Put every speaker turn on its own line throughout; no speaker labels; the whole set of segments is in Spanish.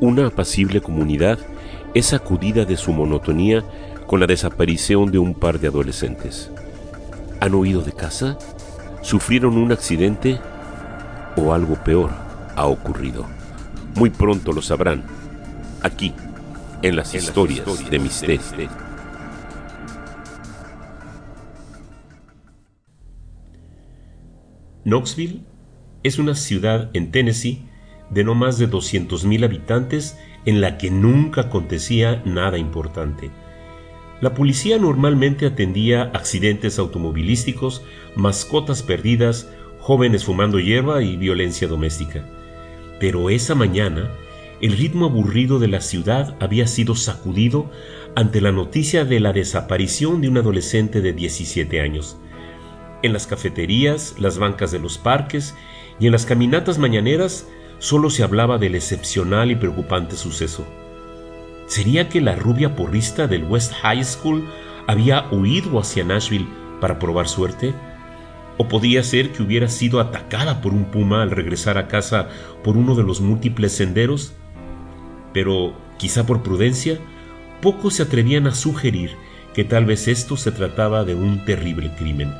una apacible comunidad es sacudida de su monotonía con la desaparición de un par de adolescentes. ¿Han huido de casa? ¿Sufrieron un accidente? ¿O algo peor ha ocurrido? Muy pronto lo sabrán, aquí, en las, historias, de misterio.
Knoxville es una ciudad en Tennessee de no más de 200.000 habitantes en la que nunca acontecía nada importante. La policía normalmente atendía accidentes automovilísticos, mascotas perdidas, jóvenes fumando hierba y violencia doméstica. Pero esa mañana, el ritmo aburrido de la ciudad había sido sacudido ante la noticia de la desaparición de un adolescente de 17 años. En las cafeterías, las bancas de los parques y en las caminatas mañaneras solo se hablaba del excepcional y preocupante suceso. ¿Sería que la rubia porrista del West High School había huido hacia Nashville para probar suerte? ¿O podía ser que hubiera sido atacada por un puma al regresar a casa por uno de los múltiples senderos? Pero, quizá por prudencia, pocos se atrevían a sugerir que tal vez esto se trataba de un terrible crimen.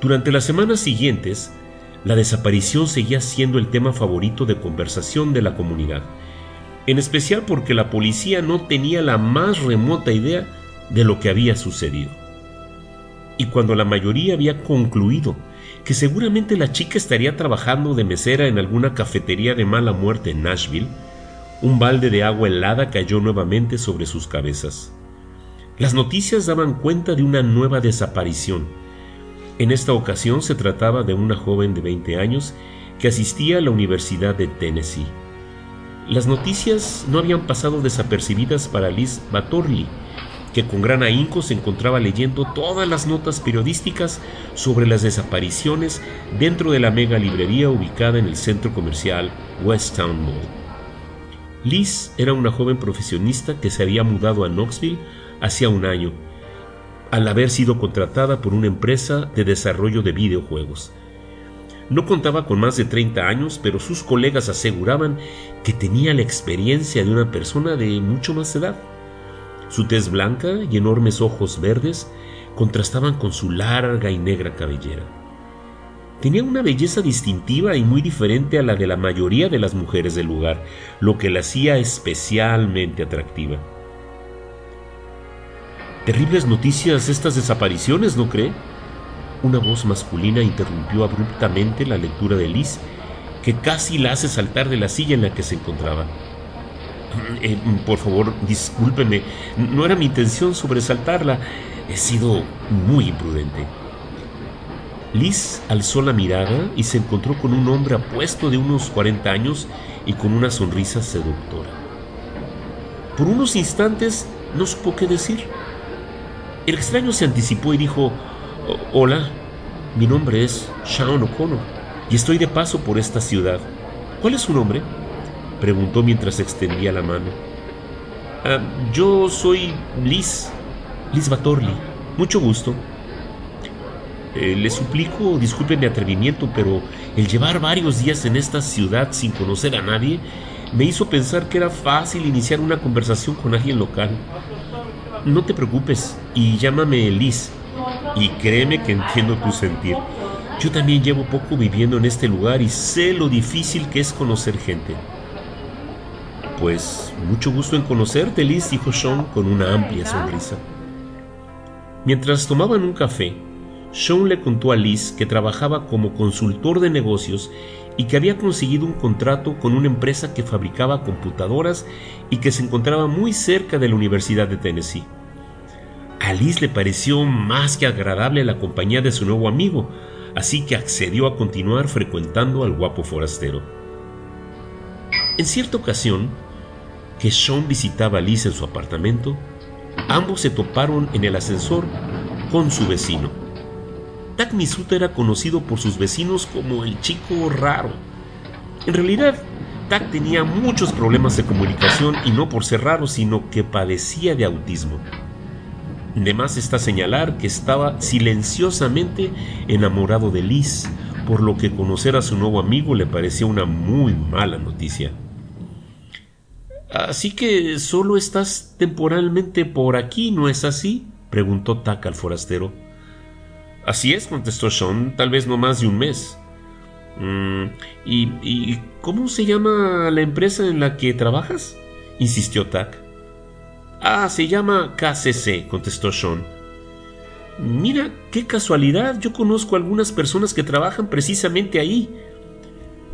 Durante las semanas siguientes, la desaparición seguía siendo el tema favorito de conversación de la comunidad, en especial porque la policía no tenía la más remota idea de lo que había sucedido. Y cuando la mayoría había concluido que seguramente la chica estaría trabajando de mesera en alguna cafetería de mala muerte en Nashville, un balde de agua helada cayó nuevamente sobre sus cabezas. Las noticias daban cuenta de una nueva desaparición, en esta ocasión se trataba de una joven de 20 años que asistía a la Universidad de Tennessee. Las noticias no habían pasado desapercibidas para Liz Batorli, que con gran ahínco se encontraba leyendo todas las notas periodísticas sobre las desapariciones dentro de la mega librería ubicada en el centro comercial West Town Mall. Liz era una joven profesionista que se había mudado a Knoxville hacía un año al haber sido contratada por una empresa de desarrollo de videojuegos. No contaba con más de 30 años, pero sus colegas aseguraban que tenía la experiencia de una persona de mucho más edad. Su tez blanca y enormes ojos verdes contrastaban con su larga y negra cabellera. Tenía una belleza distintiva y muy diferente a la de la mayoría de las mujeres del lugar, lo que la hacía especialmente atractiva. Terribles noticias estas desapariciones, ¿no cree? Una voz masculina interrumpió abruptamente la lectura de Liz, que casi la hace saltar de la silla en la que se encontraba. Eh, por favor, discúlpeme, no era mi intención sobresaltarla. He sido muy imprudente. Liz alzó la mirada y se encontró con un hombre apuesto de unos 40 años y con una sonrisa seductora. Por unos instantes no supo qué decir. El extraño se anticipó y dijo, Hola, mi nombre es Sean O'Connor y estoy de paso por esta ciudad. ¿Cuál es su nombre? Preguntó mientras extendía la mano. Ah, yo soy Liz, Liz Batorli. Mucho gusto. Eh, le suplico, disculpe mi atrevimiento, pero el llevar varios días en esta ciudad sin conocer a nadie me hizo pensar que era fácil iniciar una conversación con alguien local. No te preocupes y llámame Liz. Y créeme que entiendo tu sentir. Yo también llevo poco viviendo en este lugar y sé lo difícil que es conocer gente. Pues mucho gusto en conocerte, Liz, dijo Sean con una amplia sonrisa. Mientras tomaban un café, Sean le contó a Liz que trabajaba como consultor de negocios y que había conseguido un contrato con una empresa que fabricaba computadoras y que se encontraba muy cerca de la Universidad de Tennessee. A Liz le pareció más que agradable la compañía de su nuevo amigo, así que accedió a continuar frecuentando al guapo forastero. En cierta ocasión, que Sean visitaba a Liz en su apartamento, ambos se toparon en el ascensor con su vecino. Tak Misuta era conocido por sus vecinos como el chico raro. En realidad, Tak tenía muchos problemas de comunicación y no por ser raro, sino que padecía de autismo. De más está señalar que estaba silenciosamente enamorado de Liz, por lo que conocer a su nuevo amigo le parecía una muy mala noticia. Así que solo estás temporalmente por aquí, ¿no es así? preguntó Tack al forastero. Así es, contestó Sean, tal vez no más de un mes. Mm, ¿y, cómo se llama la empresa en la que trabajas? insistió Tack. Ah, se llama KCC, contestó Sean. Mira, qué casualidad, yo conozco a algunas personas que trabajan precisamente ahí.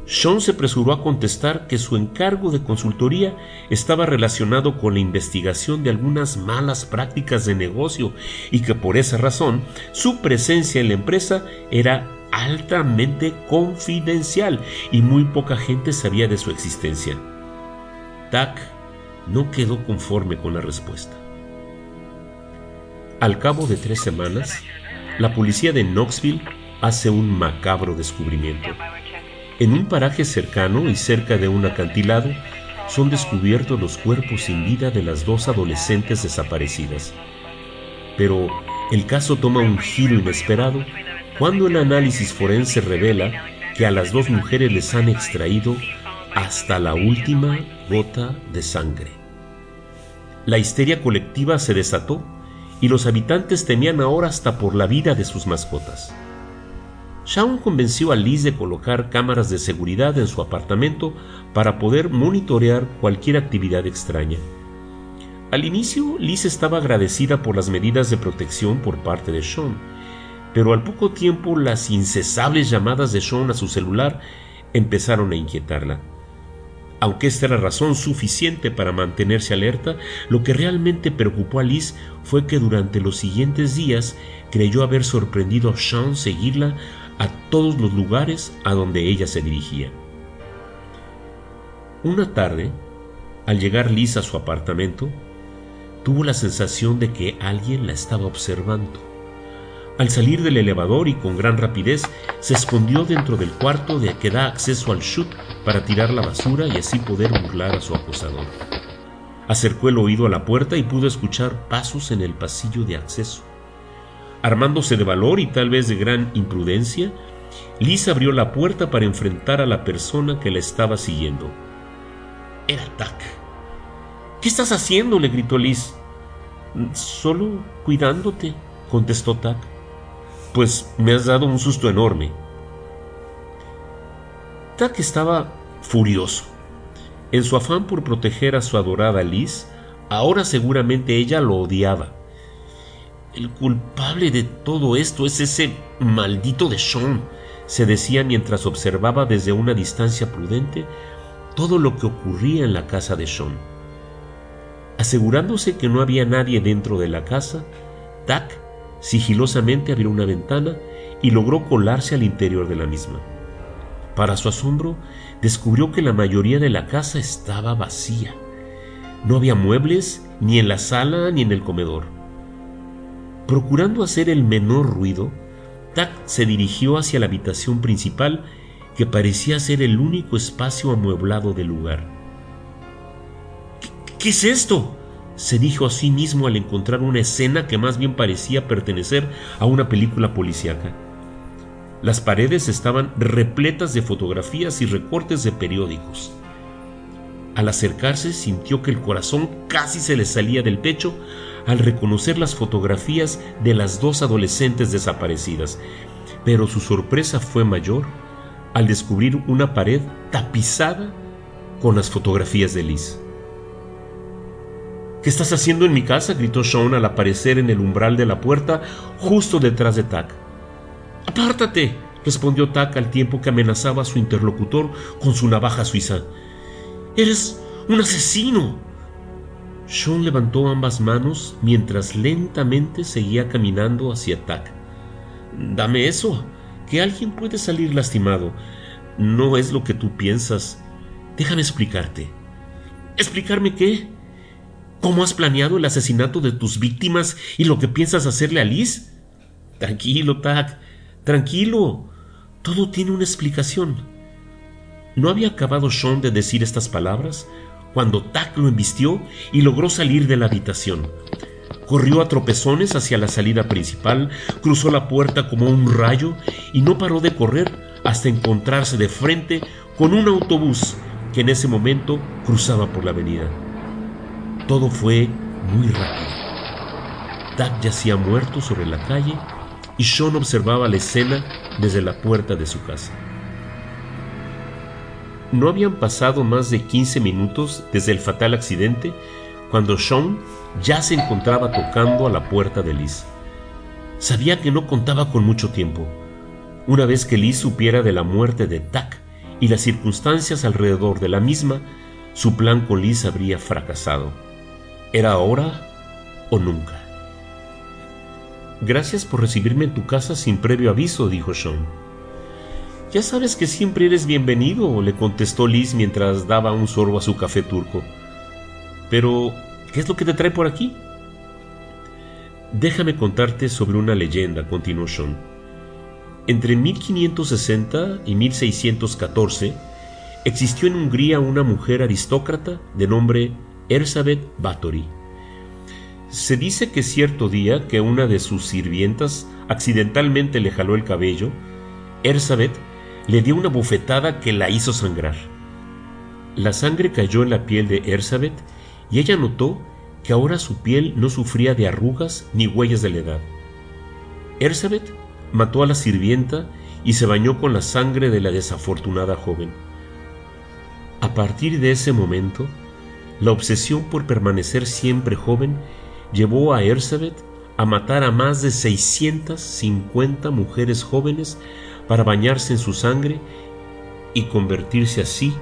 Sean se apresuró a contestar que su encargo de consultoría estaba relacionado con la investigación de algunas malas prácticas de negocio y que por esa razón su presencia en la empresa era altamente confidencial y muy poca gente sabía de su existencia. Tack no quedó conforme con la respuesta. Al cabo de tres semanas, la policía de Knoxville hace un macabro descubrimiento. En un paraje cercano y cerca de un acantilado, son descubiertos los cuerpos sin vida de las dos adolescentes desaparecidas. Pero el caso toma un giro inesperado cuando el análisis forense revela que a las dos mujeres les han extraído hasta la última gota de sangre. La histeria colectiva se desató y los habitantes temían ahora hasta por la vida de sus mascotas. Shaun convenció a Liz de colocar cámaras de seguridad en su apartamento para poder monitorear cualquier actividad extraña. Al inicio, Liz estaba agradecida por las medidas de protección por parte de Sean, pero al poco tiempo las incesables llamadas de Sean a su celular empezaron a inquietarla. Aunque esta era razón suficiente para mantenerse alerta, lo que realmente preocupó a Liz fue que durante los siguientes días creyó haber sorprendido a Sean seguirla a todos los lugares a donde ella se dirigía. Una tarde, al llegar Liz a su apartamento, tuvo la sensación de que alguien la estaba observando. Al salir del elevador y con gran rapidez, se escondió dentro del cuarto de que da acceso al chute para tirar la basura y así poder burlar a su acosador. Acercó el oído a la puerta y pudo escuchar pasos en el pasillo de acceso. Armándose de valor y tal vez de gran imprudencia, Liz abrió la puerta para enfrentar a la persona que la estaba siguiendo. Era Tack. ¿Qué estás haciendo? le gritó Liz. Solo cuidándote, contestó Tack. Pues me has dado un susto enorme. Tack estaba furioso. En su afán por proteger a su adorada Liz, ahora seguramente ella lo odiaba el culpable de todo esto es ese maldito de Sean, se decía mientras observaba desde una distancia prudente todo lo que ocurría en la casa de Sean. Asegurándose que no había nadie dentro de la casa, Tack sigilosamente abrió una ventana y logró colarse al interior de la misma. Para su asombro, descubrió que la mayoría de la casa estaba vacía. No había muebles ni en la sala ni en el comedor. Procurando hacer el menor ruido, Tack se dirigió hacia la habitación principal que parecía ser el único espacio amueblado del lugar. ¿Qué, es esto? Se dijo a sí mismo al encontrar una escena que más bien parecía pertenecer a una película policíaca. Las paredes estaban repletas de fotografías y recortes de periódicos. Al acercarse sintió que el corazón casi se le salía del pecho al reconocer las fotografías de las dos adolescentes desaparecidas, pero su sorpresa fue mayor al descubrir una pared tapizada con las fotografías de Liz. ¿Qué estás haciendo en mi casa? gritó Sean al aparecer en el umbral de la puerta justo detrás de Tack. Apártate, respondió Tack al tiempo que amenazaba a su interlocutor con su navaja suiza. Eres un asesino. Sean levantó ambas manos mientras lentamente seguía caminando hacia Tack. Dame eso, que alguien puede salir lastimado. No es lo que tú piensas. Déjame explicarte. ¿Explicarme qué? ¿Cómo has planeado el asesinato de tus víctimas y lo que piensas hacerle a Liz? Tranquilo, Tack. Tranquilo. Todo tiene una explicación. ¿No había acabado Sean de decir estas palabras cuando Tack lo embistió y logró salir de la habitación. Corrió a tropezones hacia la salida principal, cruzó la puerta como un rayo y no paró de correr hasta encontrarse de frente con un autobús que en ese momento cruzaba por la avenida. Todo fue muy rápido. Doug yacía muerto sobre la calle y Sean observaba la escena desde la puerta de su casa. No habían pasado más de 15 minutos desde el fatal accidente cuando Sean ya se encontraba tocando a la puerta de Liz. Sabía que no contaba con mucho tiempo. Una vez que Liz supiera de la muerte de Tack y las circunstancias alrededor de la misma, su plan con Liz habría fracasado. Era ahora o nunca. Gracias por recibirme en tu casa sin previo aviso, dijo Sean. Ya sabes que siempre eres bienvenido, le contestó Liz mientras daba un sorbo a su café turco. Pero, ¿qué es lo que te trae por aquí? Déjame contarte sobre una leyenda, continuó Sean. Entre 1560 y 1614 existió en Hungría una mujer aristócrata de nombre Erzabet Báthory se dice que cierto día que una de sus sirvientas accidentalmente le jaló el cabello, Erzabet le dio una bofetada que la hizo sangrar. La sangre cayó en la piel de Erzabet y ella notó que ahora su piel no sufría de arrugas ni huellas de la edad. Erzabet mató a la sirvienta y se bañó con la sangre de la desafortunada joven. A partir de ese momento, la obsesión por permanecer siempre joven llevó a Erzabet a matar a más de 650 mujeres jóvenes para bañarse en su sangre y convertirse así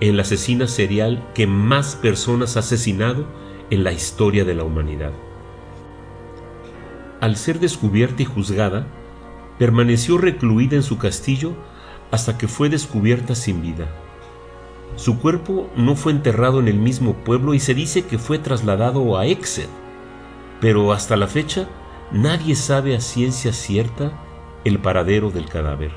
en la asesina serial que más personas ha asesinado en la historia de la humanidad. Al ser descubierta y juzgada, permaneció recluida en su castillo hasta que fue descubierta sin vida. Su cuerpo no fue enterrado en el mismo pueblo y se dice que fue trasladado a Exed, pero hasta la fecha nadie sabe a ciencia cierta el paradero del cadáver.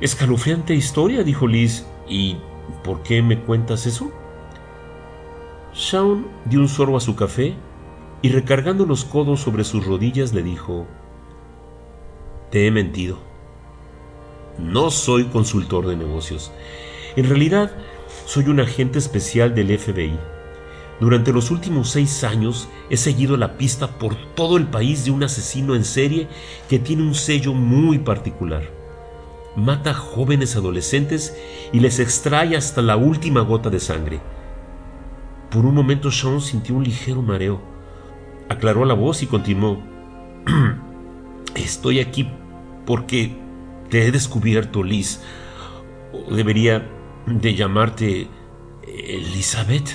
Escalofriante historia, dijo Liz. ¿Y por qué me cuentas eso? Shaun dio un sorbo a su café y recargando los codos sobre sus rodillas le dijo, Te he mentido. No soy consultor de negocios. En realidad, soy un agente especial del FBI durante los últimos seis años he seguido la pista por todo el país de un asesino en serie que tiene un sello muy particular. Mata a jóvenes adolescentes y les extrae hasta la última gota de sangre. Por un momento Sean sintió un ligero mareo. Aclaró la voz y continuó. Estoy aquí porque te he descubierto, Liz. debería de llamarte Elizabeth.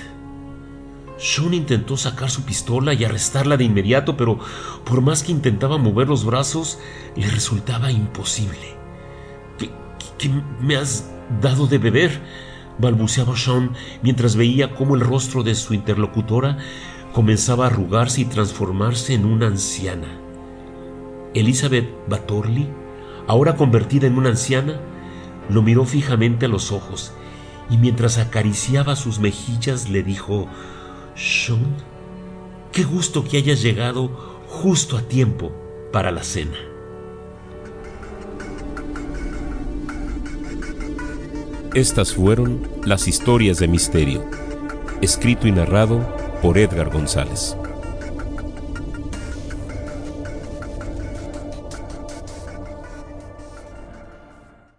Sean intentó sacar su pistola y arrestarla de inmediato, pero por más que intentaba mover los brazos, le resultaba imposible. ¿Qué, me has dado de beber? balbuceaba Sean mientras veía cómo el rostro de su interlocutora comenzaba a arrugarse y transformarse en una anciana. Elizabeth Batterley, ahora convertida en una anciana, lo miró fijamente a los ojos y mientras acariciaba sus mejillas le dijo sean, qué gusto que hayas llegado justo a tiempo para la cena.
Estas fueron las historias de misterio, escrito y narrado por Edgar González.